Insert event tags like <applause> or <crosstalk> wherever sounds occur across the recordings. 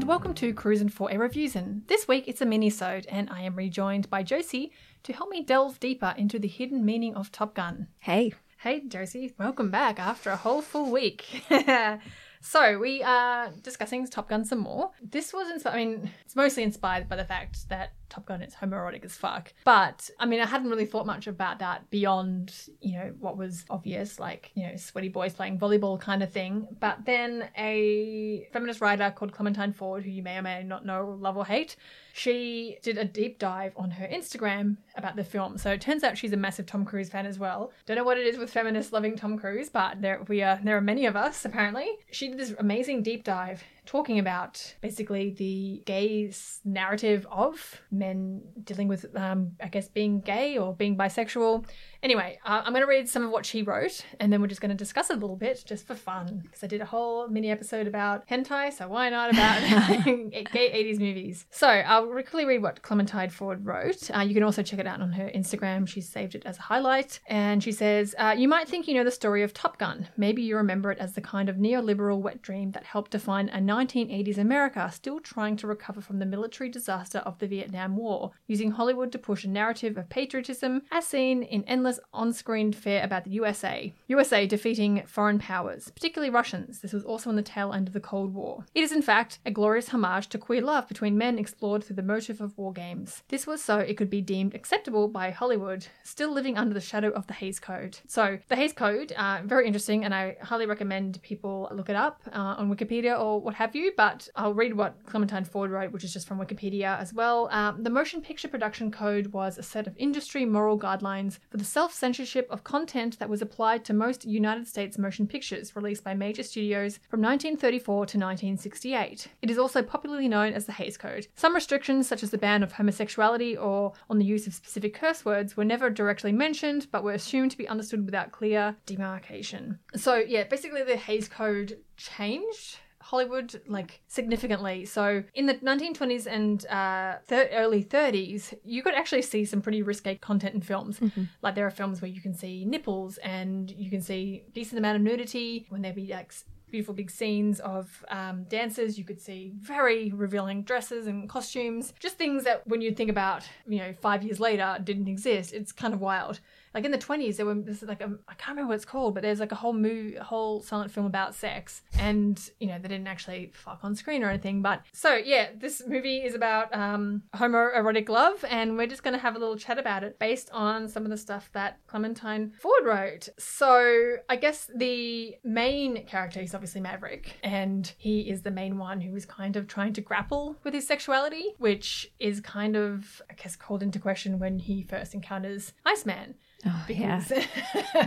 and welcome to Cruisin' for a Reviews. This week it's a mini-sode, and I am rejoined by Josie to help me delve deeper into the hidden meaning of Top Gun. Hey. Hey, Josie, welcome back after a whole full week. <laughs> so, we are discussing Top Gun some more. This was inspired, I mean, it's mostly inspired by the fact that Top Gun is homoerotic as fuck. But, I mean, I hadn't really thought much about that beyond, you know, what was obvious, like, you know, sweaty boys playing volleyball kind of thing. But then a feminist writer called Clementine Ford, who you may or may not know, love or hate, she did a deep dive on her Instagram about the film. So it turns out she's a massive Tom Cruise fan as well. Don't know what it is with feminists loving Tom Cruise, but there we are. There are many of us apparently. She did this amazing deep dive talking about basically the gay narrative of men dealing with, um, I guess, being gay or being bisexual. Anyway, uh, I'm going to read some of what she wrote, and then we're just going to discuss it a little bit just for fun. Because I did a whole mini episode about hentai, so why not about <laughs> <laughs> gay 80s movies? So I'll quickly read what Clementine Ford wrote. Uh, you can also check it out on her Instagram. She's saved it as a highlight. And she says, uh, You might think you know the story of Top Gun. Maybe you remember it as the kind of neoliberal wet dream that helped define a 1980s America still trying to recover from the military disaster of the Vietnam War, using Hollywood to push a narrative of patriotism as seen in endless on screen fare about the USA. USA defeating foreign powers, particularly Russians. This was also on the tail end of the Cold War. It is, in fact, a glorious homage to queer love between men explored through the motive of war games. This was so it could be deemed acceptable by Hollywood, still living under the shadow of the Hays Code. So, the Hays Code, uh, very interesting, and I highly recommend people look it up uh, on Wikipedia or what have you. But I'll read what Clementine Ford wrote, which is just from Wikipedia as well. Um, the Motion Picture Production Code was a set of industry moral guidelines for the self censorship of content that was applied to most United States motion pictures released by major studios from 1934 to 1968. It is also popularly known as the Hays Code. Some restrictions, such as the ban of homosexuality or on the use of specific curse words, were never directly mentioned but were assumed to be understood without clear demarcation. So, yeah, basically the Hays Code changed Hollywood like significantly. So in the 1920s and uh, thir- early 30s, you could actually see some pretty risque content in films. Mm-hmm. Like there are films where you can see nipples and you can see decent amount of nudity when there be like beautiful big scenes of um, dancers. You could see very revealing dresses and costumes. Just things that when you think about, you know, five years later didn't exist. It's kind of wild like in the 20s there were this is like a, I can't remember what it's called but there's like a whole movie a whole silent film about sex. And you know they didn't actually fuck on screen or anything. But so yeah this movie is about um homoerotic love. And we're just going to have a little chat about it based on some of the stuff that Clementine Ford wrote. So I guess the main character is obviously Maverick. And he is the main one who is kind of trying to grapple with his sexuality which is kind of I guess called into question when he first encounters Iceman Oh, <laughs> yeah. because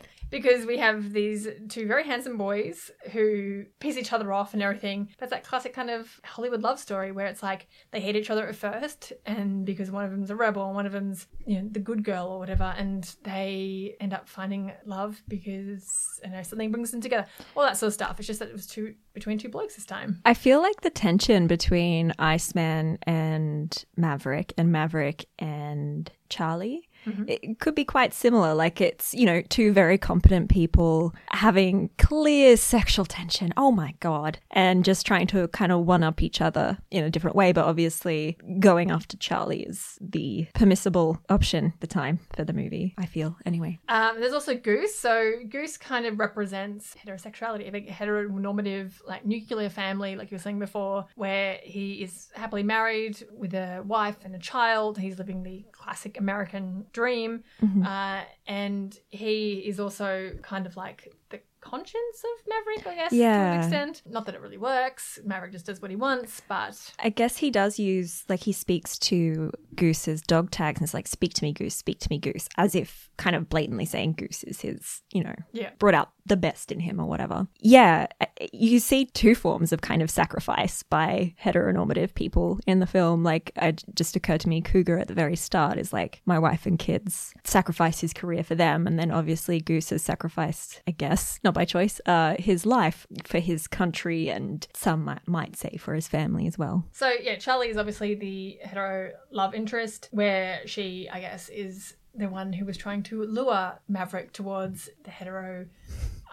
<laughs> because we have these two very handsome boys who piss each other off and everything. That's that classic kind of Hollywood love story where it's like they hate each other at first, and because one of them's a rebel and one of them's you know the good girl or whatever, and they end up finding love because you know something brings them together. All that sort of stuff. It's just that it was two between two blokes this time. I feel like the tension between Iceman and Maverick and Maverick and Charlie Mm-hmm. it could be quite similar. Like it's, you know, two very competent people having clear sexual tension. Oh my God. And just trying to kind of one up each other in a different way. But obviously, going after Charlie is the permissible option at the time for the movie, I feel, anyway. Um, there's also Goose. So Goose kind of represents heterosexuality, I heteronormative, like nuclear family, like you were saying before, where he is happily married with a wife and a child. He's living the classic American dream, Mhm. uh, and he is also kind of like the conscience of Maverick, I guess, to Yeah. an extent. Not that it really works. Maverick just does what he wants, but I guess he does use, like, he speaks to Goose's dog tags and it's like, speak to me, Goose, speak to me, Goose, as if kind of blatantly saying Goose is his, you know, yeah. brought out the best in him or whatever. Yeah, you see two forms of kind of sacrifice by heteronormative people in the film. Like, it just occurred to me, Cougar at the very start is like, my wife and kids sacrifice his career for them. And then obviously Goose has sacrificed, I guess, not by choice, uh, his life for his country and some might, might say for his family as well. So yeah, Charlie is obviously the hetero love interest, where she, I guess, is the one who was trying to lure Maverick towards the hetero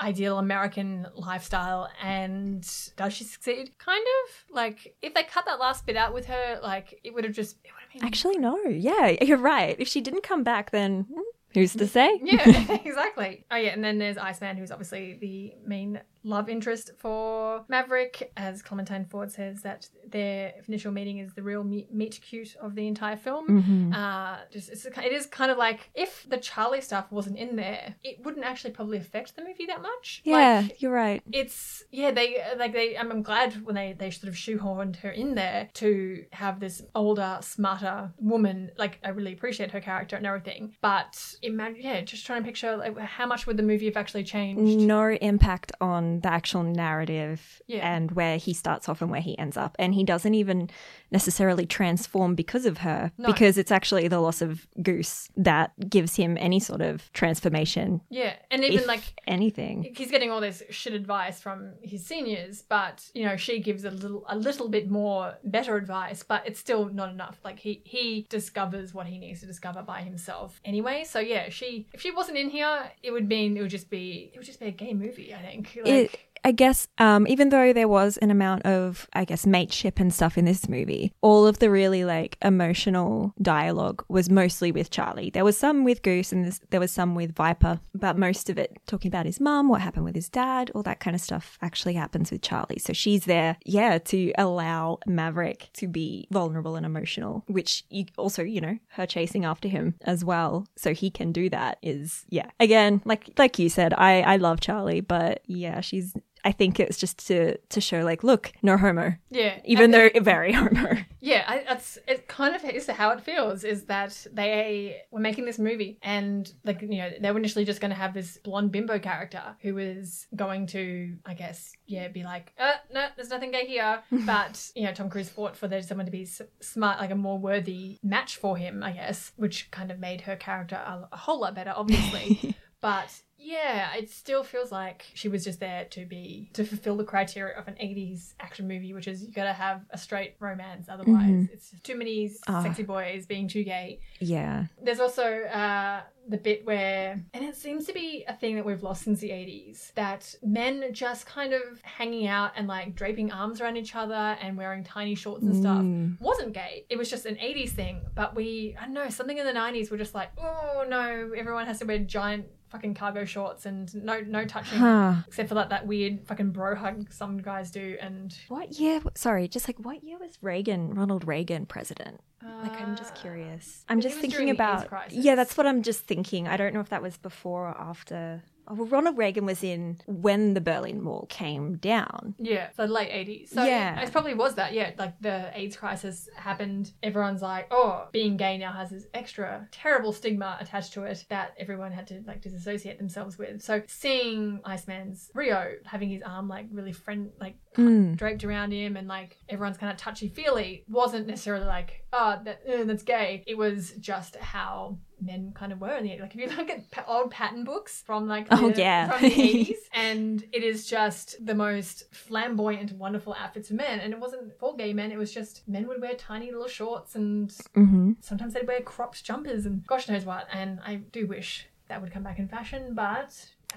ideal American lifestyle. And does she succeed? Kind of. Like, if they cut that last bit out with her, like, it would have just, it would have been. Actually, no. Yeah, you're right. If she didn't come back, then hmm, who's to say? Yeah, <laughs> exactly. Oh, yeah, and then there's Iceman, who's obviously the main love interest for Maverick. As Clementine Ford says, that their initial meeting is the real meet, meet cute of the entire film. Mm-hmm. Uh, just it's, it is kind of like if the Charlie stuff wasn't in there, it wouldn't actually probably affect the movie that much. Yeah, Like, you're right. it's yeah they like they I'm, I'm glad when they they sort of shoehorned her in there to have this older smarter woman like I really appreciate her character and everything but imagine yeah just trying to picture like how much would the movie have actually changed No impact on the actual narrative Yeah. and where he starts off and where he ends up. And he doesn't even necessarily transform because of her, No. because it's actually the loss of Goose that gives him any sort of transformation, yeah and even like anything. he's getting all this shit advice from his seniors but you know she gives a little a little bit more better advice but it's still not enough like he he discovers what he needs to discover by himself anyway so yeah she if she wasn't in here it would mean it would just be it would just be a gay movie i think like, It, I guess, um, even though there was an amount of, I guess, mateship and stuff in this movie, all of the really like emotional dialogue was mostly with Charlie. There was some with Goose and there was some with Viper, but most of it talking about his mum, what happened with his dad, all that kind of stuff actually happens with Charlie. So she's there, yeah, to allow Maverick to be vulnerable and emotional, which you also, you know, her chasing after him as well, so he can do that is, yeah. Again, like like you said, I I love Charlie, but yeah, she's. I think it's just to to show like, look, no homo, yeah even though very <laughs> homo. Yeah, I, that's it. Kind of is how it feels. Is that they were making this movie, and like you know, they were initially just going to have this blonde bimbo character who was going to, I guess, yeah, be like, uh, no, there's nothing gay here. <laughs> but you know, Tom Cruise fought for there someone to be s- smart, like a more worthy match for him, I guess, which kind of made her character a, a whole lot better, obviously. <laughs> but yeah, it still feels like she was just there to be to fulfill the criteria of an 80s action movie, which is you gotta have a straight romance, otherwise it's too many Ah. sexy boys being too gay. yeah, There's also uh, the bit where, and it seems to be a thing that we've lost since the 80s, that men just kind of hanging out and like draping arms around each other and wearing tiny shorts and stuff Mm. wasn't gay. It was just an 80s thing. But we, I don't know, something in the 90s we're just like, oh no, everyone has to wear giant fucking cargo shorts and no no touching. Huh. Except for like that weird fucking bro hug some guys do and What year? Sorry, just like what year was Reagan, Ronald Reagan, president? Like, I'm just Uh, curious. I'm just thinking during the AIDS about. Yeah, that's what I'm just thinking. I don't know if that was before or after. Oh, well, Ronald Reagan was in when the Berlin Wall came down. Yeah, so late 80s. So Yeah. it probably was that. Yeah, like the AIDS crisis happened. Everyone's like, oh, being gay now has this extra terrible stigma attached to it that everyone had to like disassociate themselves with. So seeing Iceman's Rio having his arm like really friend like Mm. draped around him and like everyone's kind of touchy feely wasn't necessarily like oh that, uh, that's gay it was just how men kind of were in the like if you look at pa- old pattern books from like the, Oh, yeah. from the <laughs> 80s and it is just the most flamboyant wonderful outfits for men and it wasn't for gay men it was just men would wear tiny little shorts and hmm sometimes they'd wear cropped jumpers and gosh knows what and I do wish that would come back in fashion but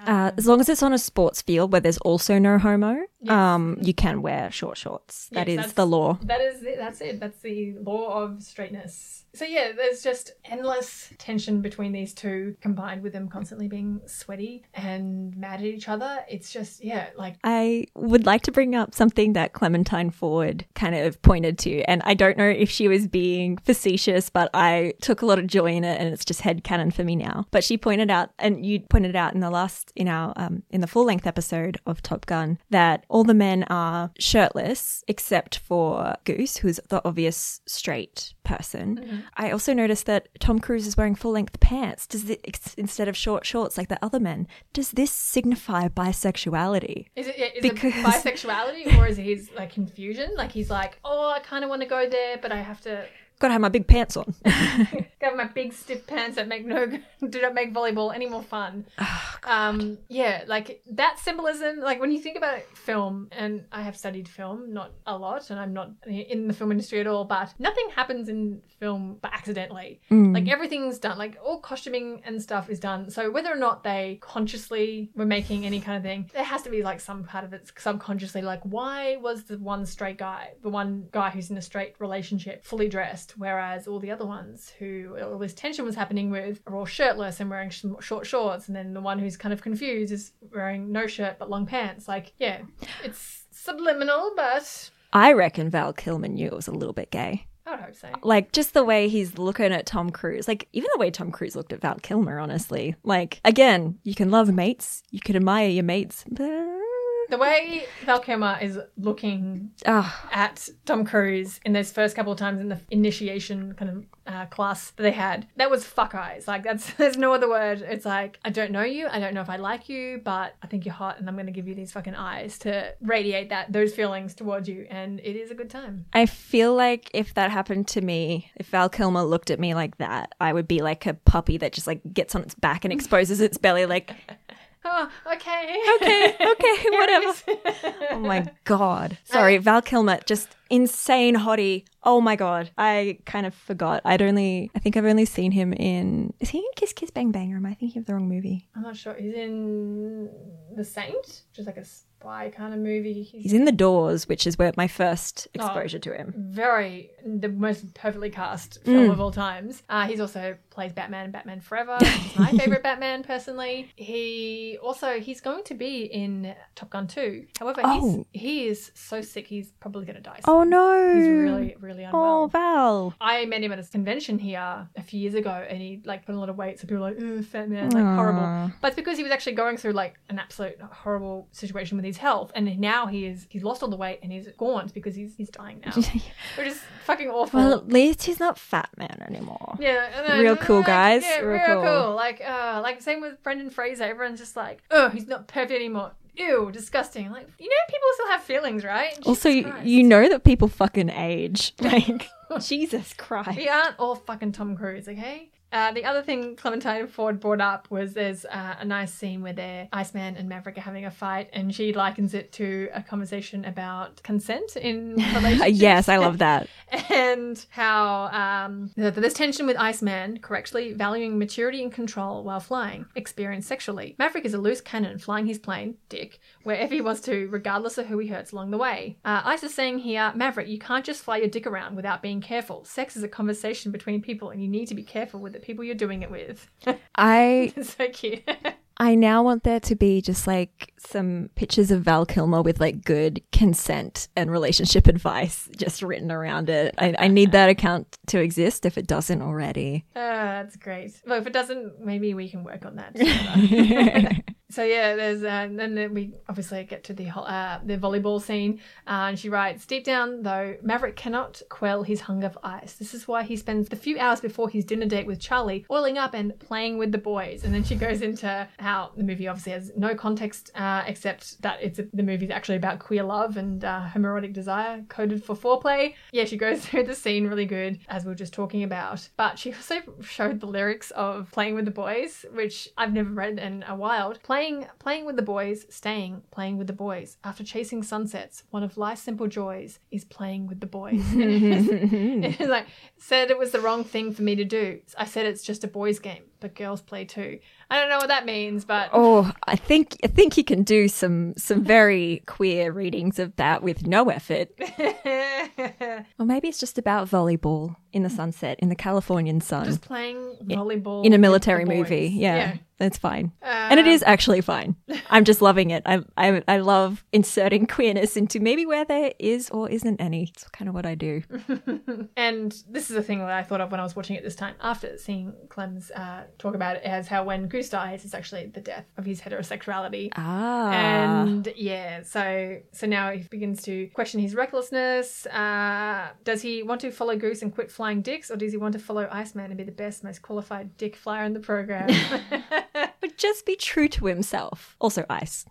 Uh, um, as long as it's on a sports field where there's also no homo, Yes. um, you can wear short shorts. That Yes, is the law. That is it. That's it. That's the law of straightness. So yeah, there's just endless tension between these two, combined with them constantly being sweaty and mad at each other. It's just yeah, like I would like to bring up something that Clementine Ford kind of pointed to. And I don't know if she was being facetious, but I took a lot of joy in it and it's just head headcanon for me now. But she pointed out, and you pointed out in the last, in our, um, in the full length episode of Top Gun, that all the men are shirtless except for Goose, who's the obvious straight person. Mm-hmm. I also noticed that Tom Cruise is wearing full length pants. Does it, instead of short shorts like the other men? Does this signify bisexuality? is it is Because- it <laughs> bisexuality or is it his like confusion? Like he's like, oh, I kind of want to go there, but I have to. Gotta have my big pants on. <laughs> Got my big stiff pants that make no <laughs> do not make volleyball any more fun. <sighs> Oh, um, yeah, like that symbolism. Like when you think about film, and I have studied film, not a lot, and I'm not in the film industry at all. But nothing happens in film by accidentally. Mm. Like everything's done. Like all costuming and stuff is done. So whether or not they consciously were making any kind of thing, there has to be like some part of it subconsciously. Like why was the one straight guy, the one guy who's in a straight relationship, fully dressed, whereas all the other ones who all this tension was happening with are all shirtless and wearing sh- short shorts, and then the one who's kind of confused is wearing no shirt but long pants. Like yeah, it's subliminal, but I reckon Val Kilmer knew it was a little bit gay. I would hope so. Like just the way he's looking at Tom Cruise, like even the way Tom Cruise looked at Val Kilmer, honestly. Like again, you can love mates, you can admire your mates, but The way Val Kilmer is looking ah, at Tom Cruise in those first couple of times in the initiation kind of uh, class that they had, that was fuck eyes. Like that's <laughs> there's no other word. It's like I don't know you, I don't know if I like you, but I think you're hot, and I'm gonna give you these fucking eyes to radiate that those feelings towards you, and it is a good time. I feel like if that happened to me, if Val Kilmer looked at me like that, I would be like a puppy that just like gets on its back and exposes its belly like, Oh, okay, okay, okay, <laughs> whatever. <laughs> Oh my god. Sorry, Val Kilmer, just insane hottie. Oh my god. I kind of forgot. I'd only I think I've only seen him in Is he in Kiss Kiss Bang Bang or am I thinking of the wrong movie? I'm not sure. He's in The Saint, which is like a spy kind of movie. He's He's in The Doors, which is where my first exposure to him. very the most perfectly cast film Mm. of all times. Uh, he's also plays Batman in Batman Forever, <laughs> is my favorite Batman personally. He also he's going to be in Top Gun 2. However, Oh. he's, he is so sick he's probably going to die. Oh no. He's really really unwell. Oh Val. I met him at a convention here a few years ago, and he like put on a lot of weight. So people were like, "Ugh, fat man, like horrible." But it's because he was actually going through like an absolute horrible situation with his health, and now he is he's lost all the weight and he's gaunt because he's he's dying now, <laughs> which is fucking awful. Well, at least he's not fat man anymore. yeah, and then, real cool, like, guys. Yeah, Real real, cool. cool. Like, uh, like same with Brendan Fraser. Everyone's just like, "Oh, he's not perfect anymore." Ew, disgusting. Like, you know, people still have feelings, right? Also, Jesus you, Christ. you know that people fucking age. <laughs> Like, <laughs> Jesus Christ. We aren't all fucking Tom Cruise, okay? Uh, the other thing Clementine Ford brought up was there's uh, a nice scene where they're Iceman and Maverick are having a fight, and she likens it to a conversation about consent in <laughs> relationships. yes, I love that. And how um, th- there's tension with Iceman correctly valuing maturity and control while flying, experienced sexually. Maverick is a loose cannon flying his plane, dick, wherever he wants to, regardless of who he hurts along the way. Uh, Ice is saying here, Maverick, you can't just fly your dick around without being careful. Sex is a conversation between people, and you need to be careful with the people you're doing it with. <laughs> I <laughs> so cute. <laughs> I now want there to be just like some pictures of Val Kilmer with like good consent and relationship <laughs> advice just written around it. I, I need that account to exist if it doesn't already. Ah, that's great. Well, if it doesn't, maybe we can work on that. <laughs> <laughs> so yeah, there's uh, and then we obviously get to the uh, the volleyball scene, uh, and she writes, "Deep down, though, Maverick cannot quell his hunger for ice. This is why he spends the few hours before his dinner date with Charlie oiling up and playing with the boys." And then she goes into how the movie obviously has no context uh, except that it's a, the movie's actually about queer love and uh, homoerotic desire coded for foreplay. Yeah, she goes <laughs> through the scene really good as we were just talking about, but she also showed the lyrics of "Playing with the Boys," which I've never read in a while. Playing, playing with the boys, staying, playing with the boys. After chasing sunsets, one of life's simple joys is playing with the boys. It's <laughs> <laughs> like said it was the wrong thing for me to do. I said it's just a boys' game, but girls play too. I don't know what that means, but Oh, I think I think you can do some some very queer readings of that with no effort. <laughs> Or maybe it's just about volleyball in the sunset in the Californian sun just playing volleyball in a military movie. Yeah, Yeah. That's fine. Uh, and it is actually fine. <laughs> I'm just loving it. I, I I love inserting <laughs> queerness into maybe where there is or isn't any. It's kind of what I do. <laughs> and this is a thing that I thought of when I was watching it this time after seeing Clem's uh, talk about it as how when Goose dies, it's actually the death of his heterosexuality. Ah, And yeah, so so now he begins to question his recklessness. Uh, does he want to follow Goose and quit flying dicks, or does he want to follow Iceman and be the best, most qualified dick flyer in the program? Just be true to himself. Also, ice.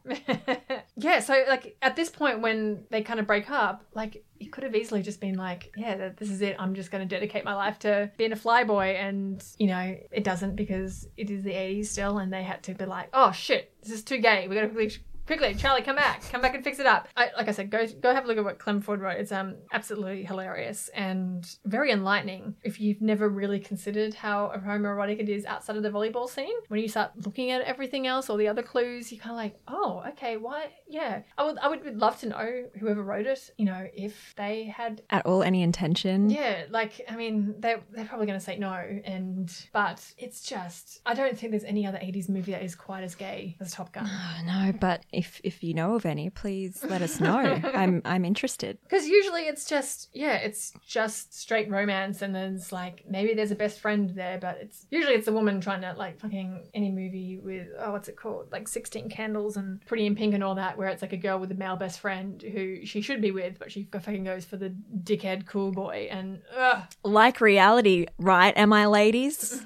<laughs> yeah, so like at this point when they kind of break up, like it could have easily just been like, yeah, this is it. I'm just going to dedicate my life to being a flyboy, and you know, it doesn't because it is the 80s still, and they had to be like, oh shit, this is too gay. We got to quickly. Charlie, come back! Come back and fix it up. I, like I said, go go have a look at what Clem Ford wrote. It's um absolutely hilarious and very enlightening. If you've never really considered how homoerotic it is outside of the volleyball scene, when you start looking at everything else, all the other clues, you're kind of like, oh, okay, why? Yeah, I would I would love to know whoever wrote it. You know, if they had At all, any intention? yeah, like I mean, they they're probably going to say no, and but it's just I don't think there's any other '80s movie that is quite as gay as Top Gun. Oh, no, but if if you know of any, please let us know. <laughs> I'm I'm interested. Because usually it's just yeah, it's just straight romance, and there's like maybe there's a best friend there, but it's usually it's a woman trying to like fucking any movie with oh what's it called like Sixteen Candles and Pretty in Pink and all that, where it's like a girl with a male best friend who she should be with, but she fucking goes for the dickhead cool boy, and ugh. Like reality, right? Am I, ladies?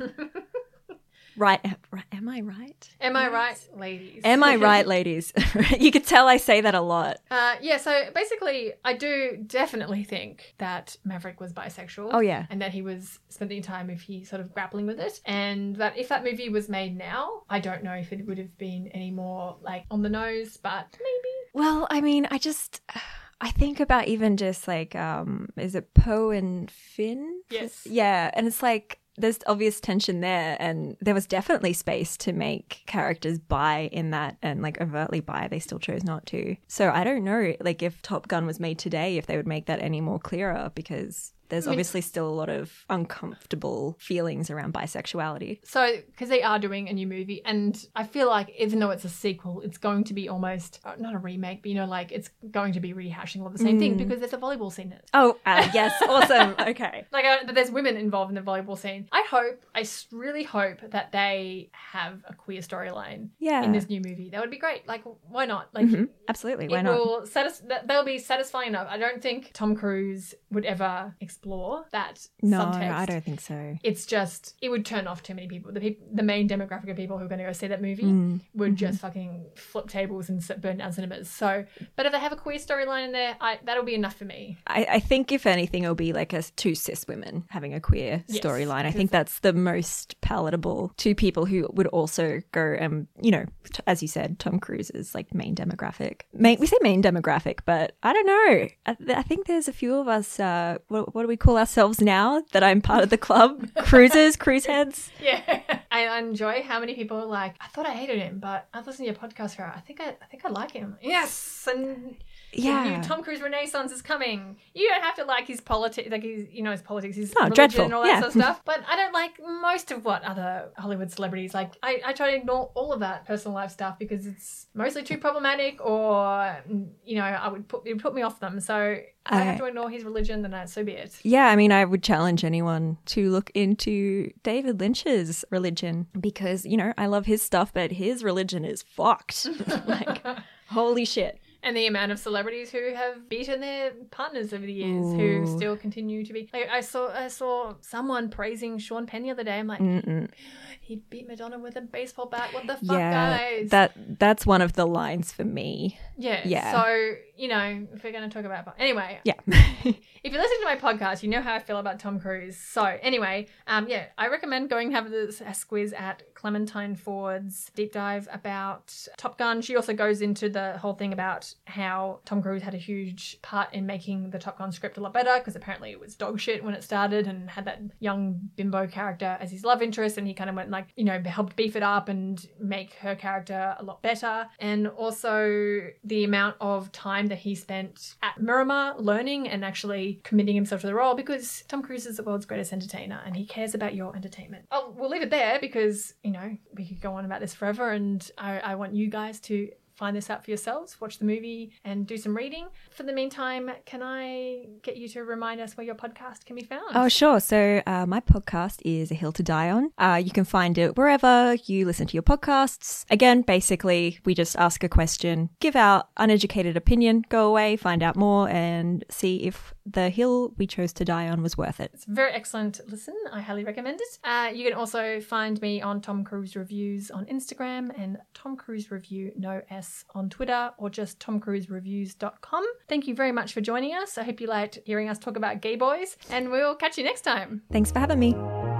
<laughs> right, right? Am I right? Am I right, ladies? Am I right, <laughs> ladies? <laughs> you could tell I say that a lot. Uh, yeah, so basically, I do definitely think that Maverick was bisexual. Oh yeah. And that he was spending time if he sort of grappling with it. And that if that movie was made now, I don't know if it would have been any more like on the nose, but maybe. Well, I mean, I just <sighs> I think about even just like um is it Poe and Finn? Yes. Yeah, and it's like there's obvious tension there and there was definitely space to make characters bi in that and like overtly bi they still chose not to. So I don't know like if Top Gun was made today if they would make that any more clearer because there's obviously still a lot of uncomfortable feelings around bisexuality. So, because they are doing a new movie, and I feel like even though it's a sequel, it's going to be almost uh, not a remake, but you know, like it's going to be rehashing all of the same thing because there's a volleyball scene in it. Oh, uh, <laughs> yes, awesome. Okay. Like, uh, but there's women involved in the volleyball scene. I hope, I really hope that they have a queer storyline Yeah. in this new movie. That would be great. Like, why not? Like, Mhm. Absolutely. Why not? will satis- that, they'll be satisfying enough. I don't think Tom Cruise would ever explore that No, subtext. I don't think so. It's just it would turn off too many people. The peop- the main demographic of people who are going to go see that movie Mm. would just fucking flip tables and burn down cinemas. So, but if they have a queer storyline in there, I, that'll be enough for me. I, I think if anything, it'll be like a two cis women having a queer Yes, storyline. I think that's the most palatable to people who would also go and you know, t- as you said, Tom Cruise is like main demographic. Main, we say main demographic, but I don't know. I, I think there's a few of us. Uh, what, what we call ourselves now? That I'm part of the club, cruisers, <laughs> cruise heads. Yeah, I enjoy how many people are like, I thought I hated him, but I've listened to your podcast for. I think I, I think I like him. Yes, and Yeah. Tom Cruise Renaissance is coming. You don't have to like his politics, like his, you know, his politics, his Oh, religion dreadful. and all that Yeah. sort of stuff. <laughs> But I don't like most of what other Hollywood celebrities like. I, I try to ignore all of that personal life stuff because it's mostly too problematic, or mm, you know, I would put it would put me off them. So I, I- have to ignore his religion, then that's so be it. Yeah, I mean, I would challenge anyone to look into David Lynch's religion because, you know, I love his stuff, but his religion is fucked. <laughs> like, holy shit. And the amount of celebrities who have beaten their partners over the years who still continue to be like I saw I saw someone praising Sean Penn the other day. I'm like, Mm-mm. he beat Madonna with a baseball bat. What the fuck, Yeah, guys? that that's one of the lines for me. yeah. yeah. So you know, if we're gonna talk about anyway, Yeah. <laughs> if you're listening to my podcast, you know how I feel about Tom Cruise. So anyway, um, yeah, I recommend going have this a squiz at Clementine Ford's deep dive about Top Gun. She also goes into the whole thing about how Tom Cruise had a huge part in making the Top Gun script a lot better because apparently it was dog shit when it started and had that young bimbo character as his love interest, and he kind of went like you know helped beef it up and make her character a lot better, and also the amount of time that he spent at Miramar learning and actually committing himself to the role because Tom Cruise is the world's greatest entertainer and he cares about your entertainment. Oh, we'll leave it there because, you know, we could go on about this forever and I, I want you guys to find this out for yourselves, watch the movie and do some reading. For the meantime, can I get you to remind us where your podcast can be found? Oh, sure. So, uh, my podcast is A Hill to Die On. Uh, you can find it wherever you listen to your podcasts. Again, basically, we just ask a question, give our uneducated opinion, go away, find out more, and see if the hill we chose to die on was worth it. It's a very excellent listen. I highly recommend it. Uh, you can also find me on Tom Cruise Reviews on Instagram and Tom Cruise Review no S on Twitter or just tomcruisereviews.com. Thank you very much for joining us. I hope you liked hearing us talk about gay boys, and we'll catch you next time. Thanks for having me.